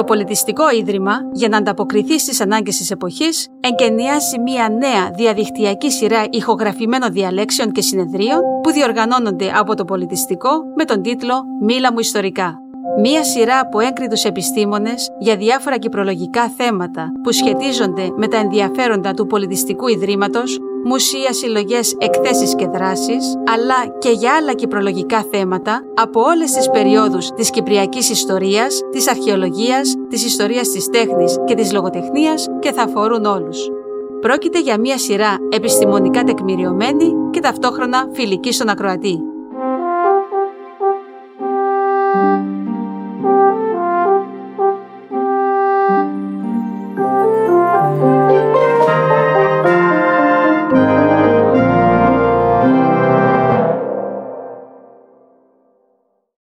Το Πολιτιστικό Ίδρυμα, για να ανταποκριθεί στις ανάγκες της εποχής, εγκαινιάζει μια νέα διαδικτυακή σειρά ηχογραφημένων διαλέξεων και συνεδρίων που διοργανώνονται από το Πολιτιστικό με τον τίτλο «Μίλα μου ιστορικά». Μία σειρά από έγκριτους επιστήμονες για διάφορα κυπρολογικά θέματα που σχετίζονται με τα ενδιαφέροντα του Πολιτιστικού Ιδρύματος μουσεία, συλλογές, εκθέσεις και δράσεις, αλλά και για άλλα κυπρολογικά θέματα από όλες τις περιόδους της κυπριακής ιστορίας, της αρχαιολογίας, της ιστορίας της τέχνης και της λογοτεχνίας και θα αφορούν όλους. Πρόκειται για μια σειρά επιστημονικά τεκμηριωμένη και ταυτόχρονα φιλική στον ακροατή.